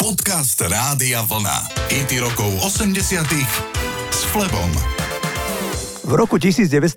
Podcast Rádia Vlna. IT rokov 80 s Flebom. V roku 1987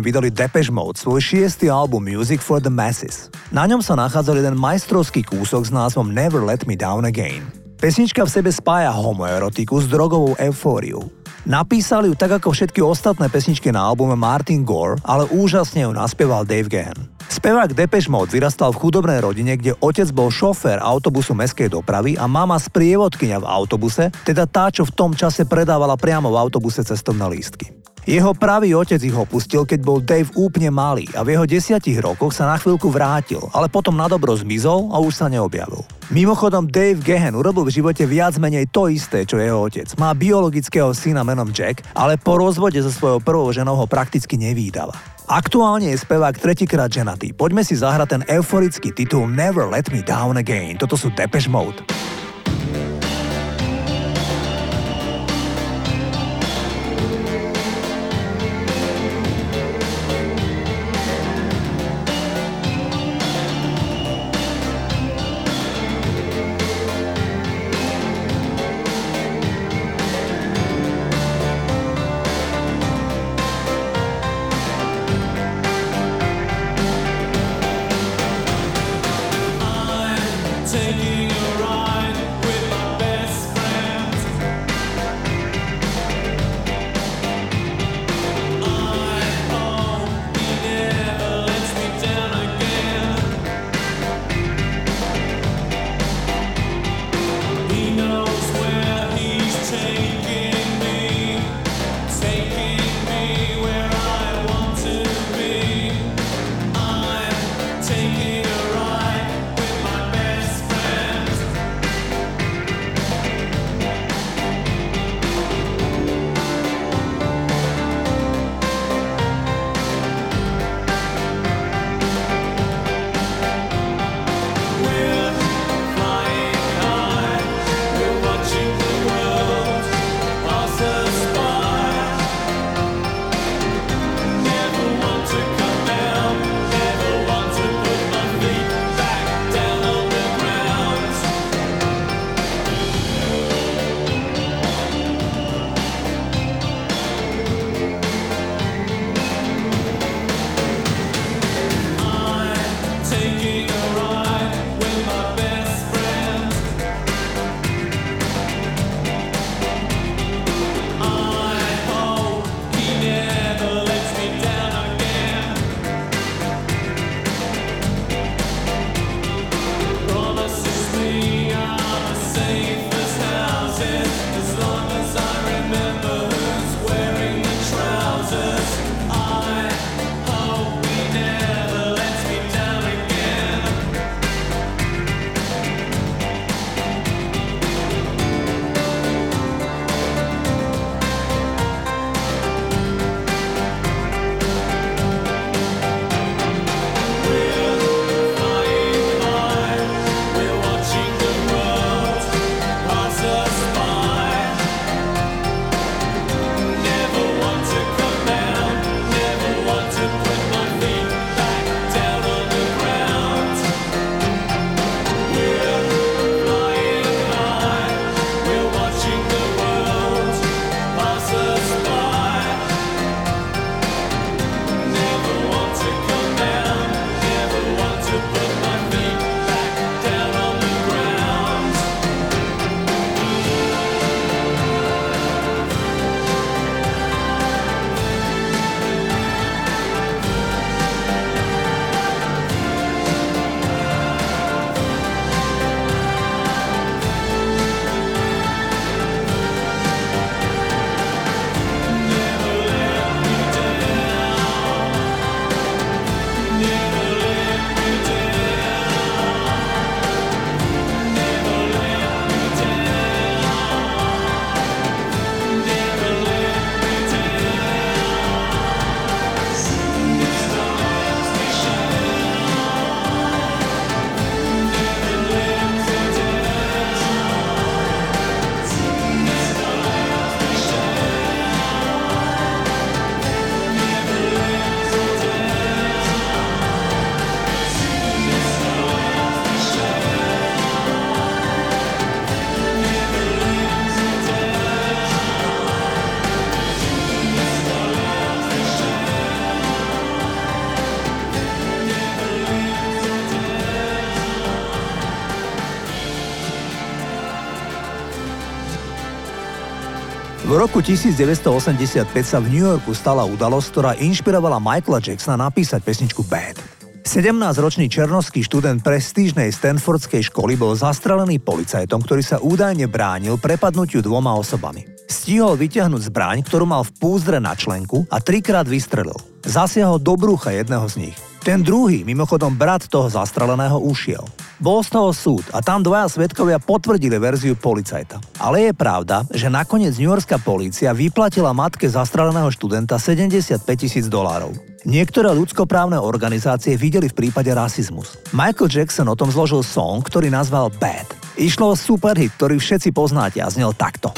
vydali Depeche Mode svoj šiestý album Music for the Masses. Na ňom sa nachádzal jeden majstrovský kúsok s názvom Never Let Me Down Again. Pesnička v sebe spája homoerotiku s drogovou eufóriou. Napísali ju tak ako všetky ostatné pesničky na albume Martin Gore, ale úžasne ju naspieval Dave Gahan. Spevák Depeche Mode vyrastal v chudobnej rodine, kde otec bol šofér autobusu mestskej dopravy a mama sprievodkynia v autobuse, teda tá, čo v tom čase predávala priamo v autobuse cestovné lístky. Jeho pravý otec ich opustil, keď bol Dave úplne malý a v jeho desiatich rokoch sa na chvíľku vrátil, ale potom na dobro zmizol a už sa neobjavil. Mimochodom Dave Gehen urobil v živote viac menej to isté, čo jeho otec. Má biologického syna menom Jack, ale po rozvode so svojou prvou ženou ho prakticky nevídala. Aktuálne je spevák tretíkrát ženatý. Poďme si zahrať ten euforický titul Never Let Me Down Again. Toto sú Depeche Mode. V roku 1985 sa v New Yorku stala udalosť, ktorá inšpirovala Michaela Jacksona napísať pesničku Bad. 17-ročný černovský študent prestížnej Stanfordskej školy bol zastrelený policajtom, ktorý sa údajne bránil prepadnutiu dvoma osobami. Stihol vyťahnuť zbraň, ktorú mal v púzdre na členku a trikrát vystrelil. Zasiahol do brucha jedného z nich. Ten druhý, mimochodom brat toho zastreleného, ušiel. Bol z toho súd a tam dvaja svetkovia potvrdili verziu policajta. Ale je pravda, že nakoniec New Yorkská polícia vyplatila matke zastreleného študenta 75 tisíc dolárov. Niektoré ľudskoprávne organizácie videli v prípade rasizmus. Michael Jackson o tom zložil song, ktorý nazval Bad. Išlo o superhit, ktorý všetci poznáte a znel takto.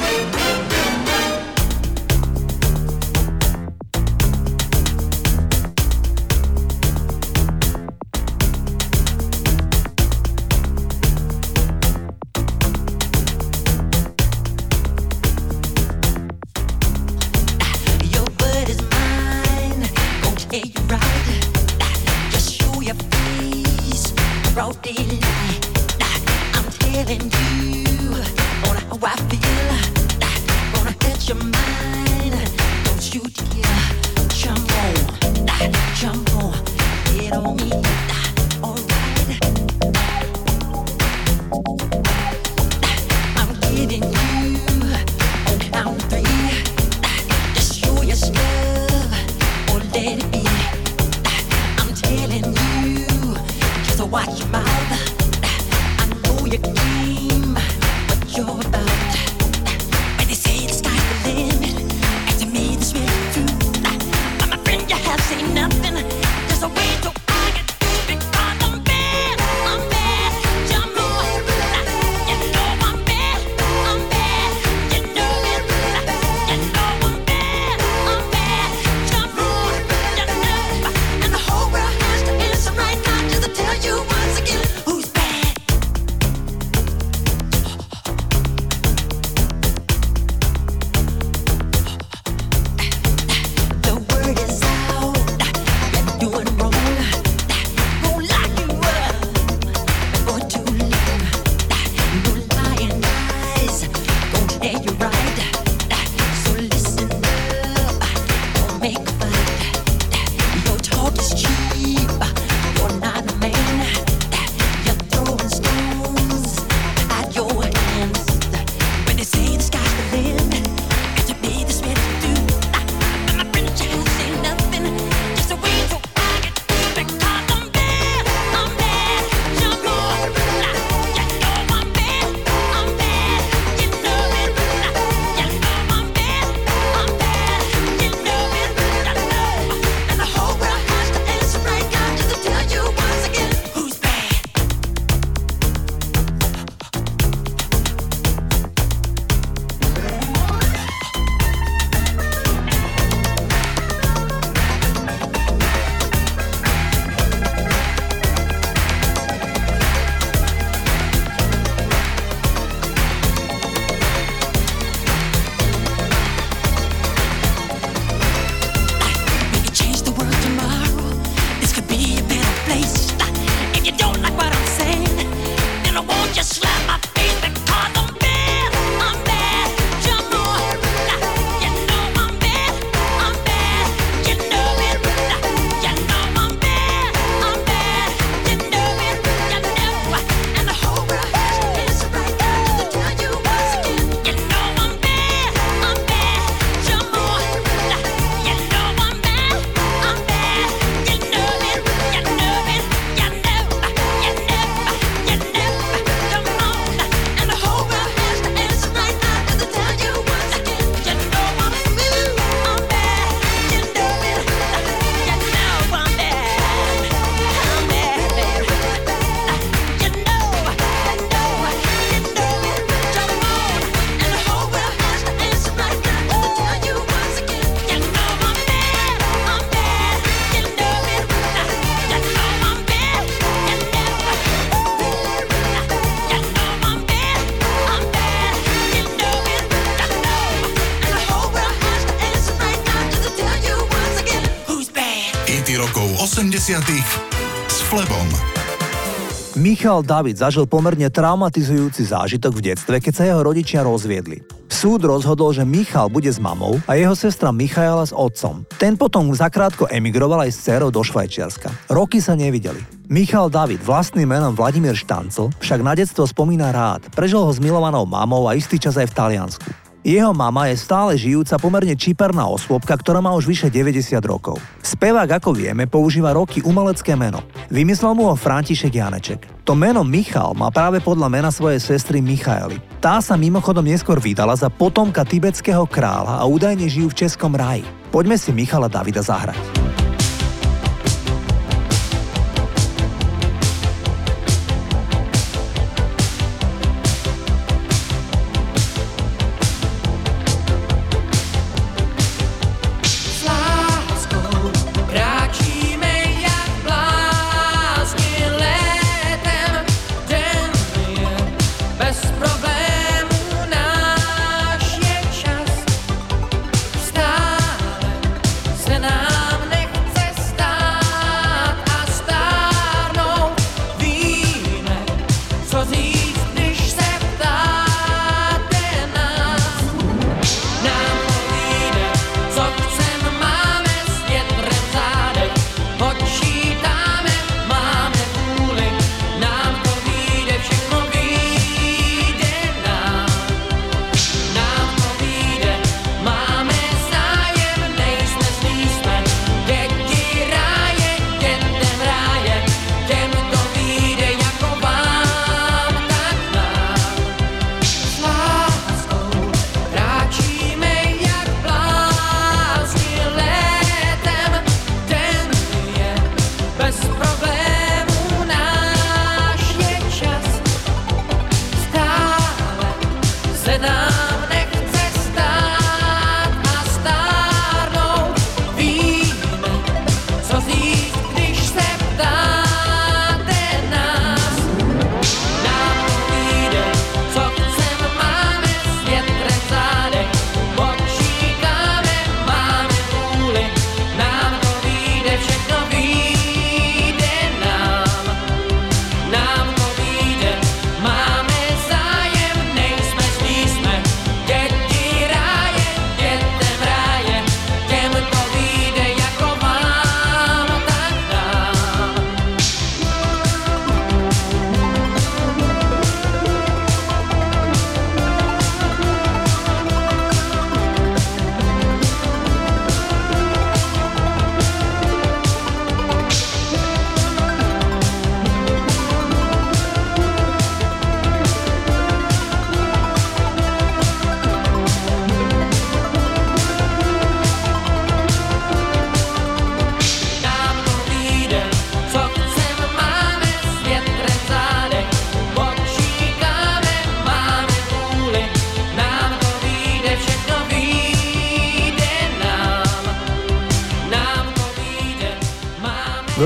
Michal David zažil pomerne traumatizujúci zážitok v detstve, keď sa jeho rodičia rozviedli. Súd rozhodol, že Michal bude s mamou a jeho sestra Michaela s otcom. Ten potom zakrátko emigroval aj s dcerou do Švajčiarska. Roky sa nevideli. Michal David, vlastným menom Vladimír Štancl, však na detstvo spomína rád. Prežil ho s milovanou mamou a istý čas aj v Taliansku. Jeho mama je stále žijúca pomerne čiperná osôbka, ktorá má už vyše 90 rokov. Spevák, ako vieme, používa roky umelecké meno. Vymyslel mu ho František Janeček. To meno Michal má práve podľa mena svojej sestry Michaely. Tá sa mimochodom neskôr vydala za potomka tibetského kráľa a údajne žijú v Českom ráji. Poďme si Michala Davida zahrať.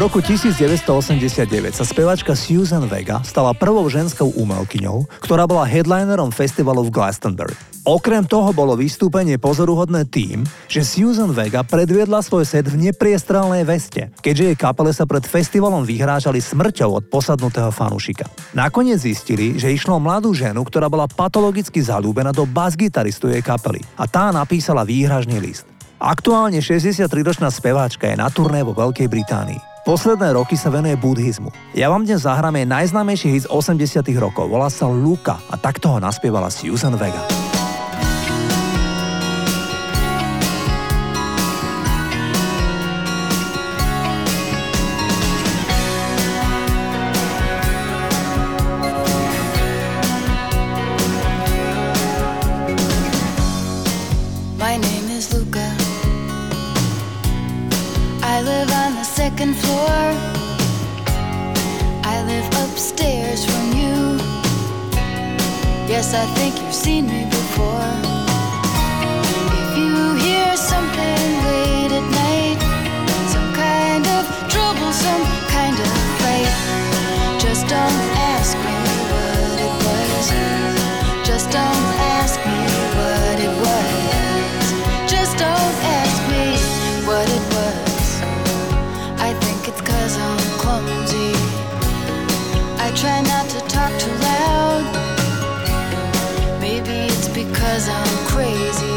Roku 1989 sa spevačka Susan Vega stala prvou ženskou umelkyňou, ktorá bola headlinerom festivalu v Glastonbury. Okrem toho bolo vystúpenie pozoruhodné tým, že Susan Vega predviedla svoj set v nepriestrelnej veste, keďže jej kapele sa pred festivalom vyhrážali smrťou od posadnutého fanúšika. Nakoniec zistili, že išlo mladú ženu, ktorá bola patologicky zalúbená do bas-gitaristu jej kapely a tá napísala výhražný list. Aktuálne 63-ročná speváčka je na turné vo Veľkej Británii. Posledné roky sa venuje buddhizmu. Ja vám dnes zahráme najznámejší hit z 80 rokov. Volá sa Luka a takto ho naspievala Susan Vega. Yes, I think you've seen me before. Cause I'm crazy.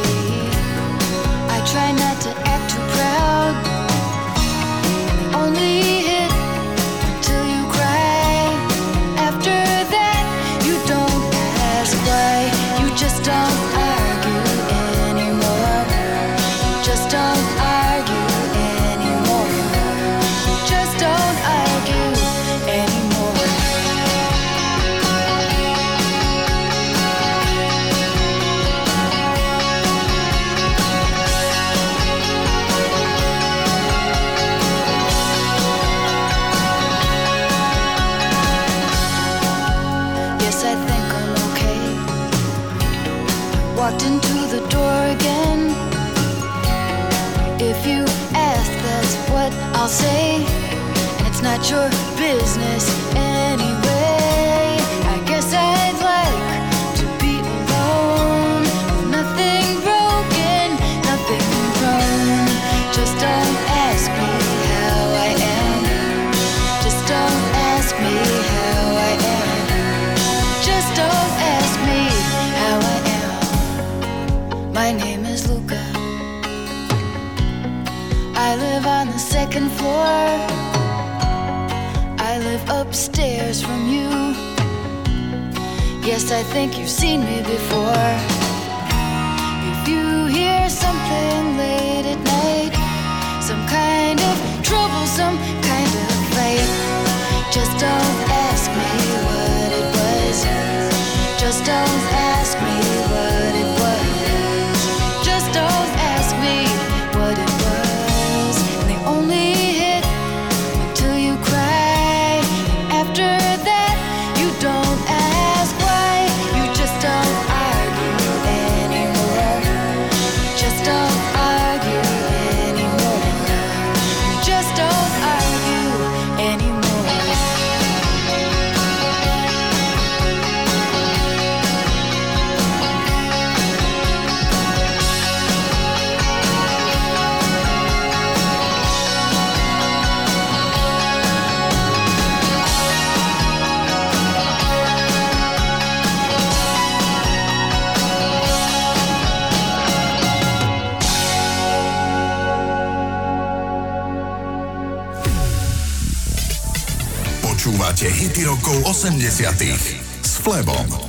second floor. I live upstairs from you. Yes, I think you've seen me before. rokov 80. s Flebom.